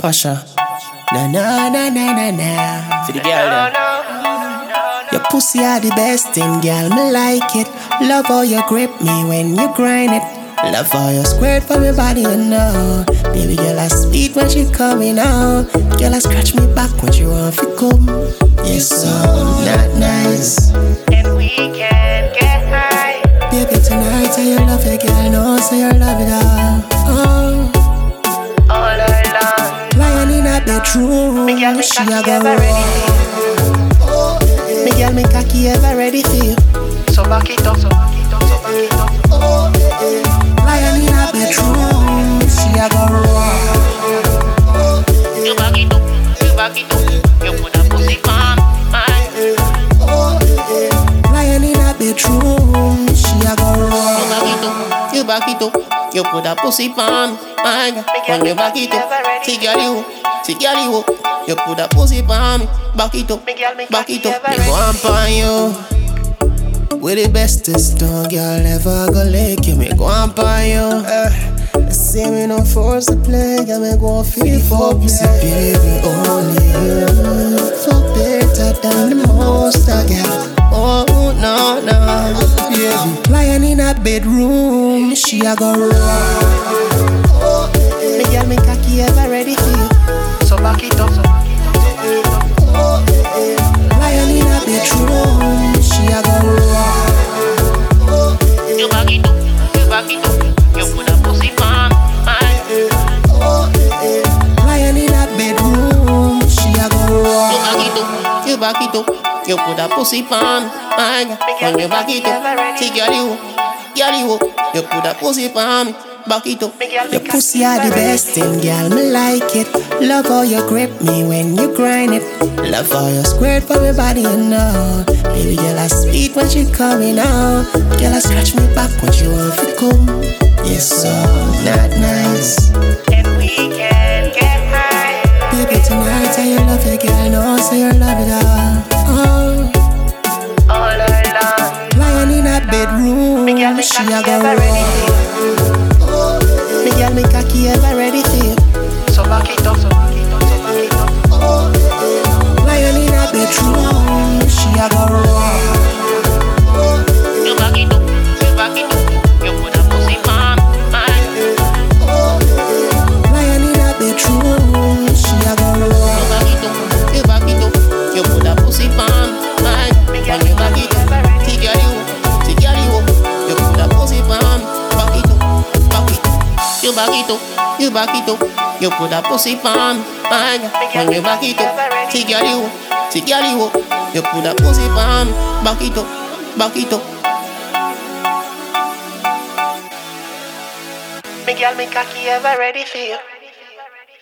Pasha. Na na na na na na. For the girl them. Your pussy are the best thing, girl. Me like it. Love how you grip me when you grind it. Love how you squirt for me body, you know. Baby girl, I sweet when she coming out. Oh. Girl, I scratch me back when she want to come. Yes, so not nice. and we can get high. Baby, tonight I you love it, girl. No, so you love it all. Oh. Girl, me she cocky a go ever raw. ready. Me girl, me cocky ever ready for you. So back it up, so back it up, so back it up. Lying in a bedroom, she a go raw. You back it up, you back it up. You put a pussy on mine. Lying in a bedroom, she a go You back it up, you back it up. You put a pussy on my girl. When you back it up, see girl you, see girl you. You put a pussy on me, back it up, Me me back it up. Me go up on you. With the bestest dog, girl, ever go lick you. Me go up on you. Uh, see me no force to play, girl, me go feel for pussy, baby, only you. Bedroom, she a go raw. Oh, me girl, me cocky ever ready for you. So back it up, so back it up, so back it up. Lying in a bedroom, she a go raw. You back it up, you back it up. You put a pussy on girl. Lying in a bedroom, she a go You back it up, you back it up. You put a pussy my girl. When you back it up, see girl you, girl you. You put a pussy on me, back it up. Me girl, me Your pussy are the best thing, girl. Me like it. Love how you grip me when you grind it. Love how you squirt for me body, you know. Baby girl, I sweet when she coming out. Oh. Girl, I scratch me back when she want to come. Yes, so not nice. A bedroom, she a go You back it up, you back it up. You put a pussy my girl. When you back it up, see girl you, see girl you. You put a pussy on, back it up, back it up. You back it up, you back it up. You put a pussy my girl. When you back it up, see girl you, see girl you. You put a pussy on, back it up, back it up. Me girl, me cocky ever ready for you.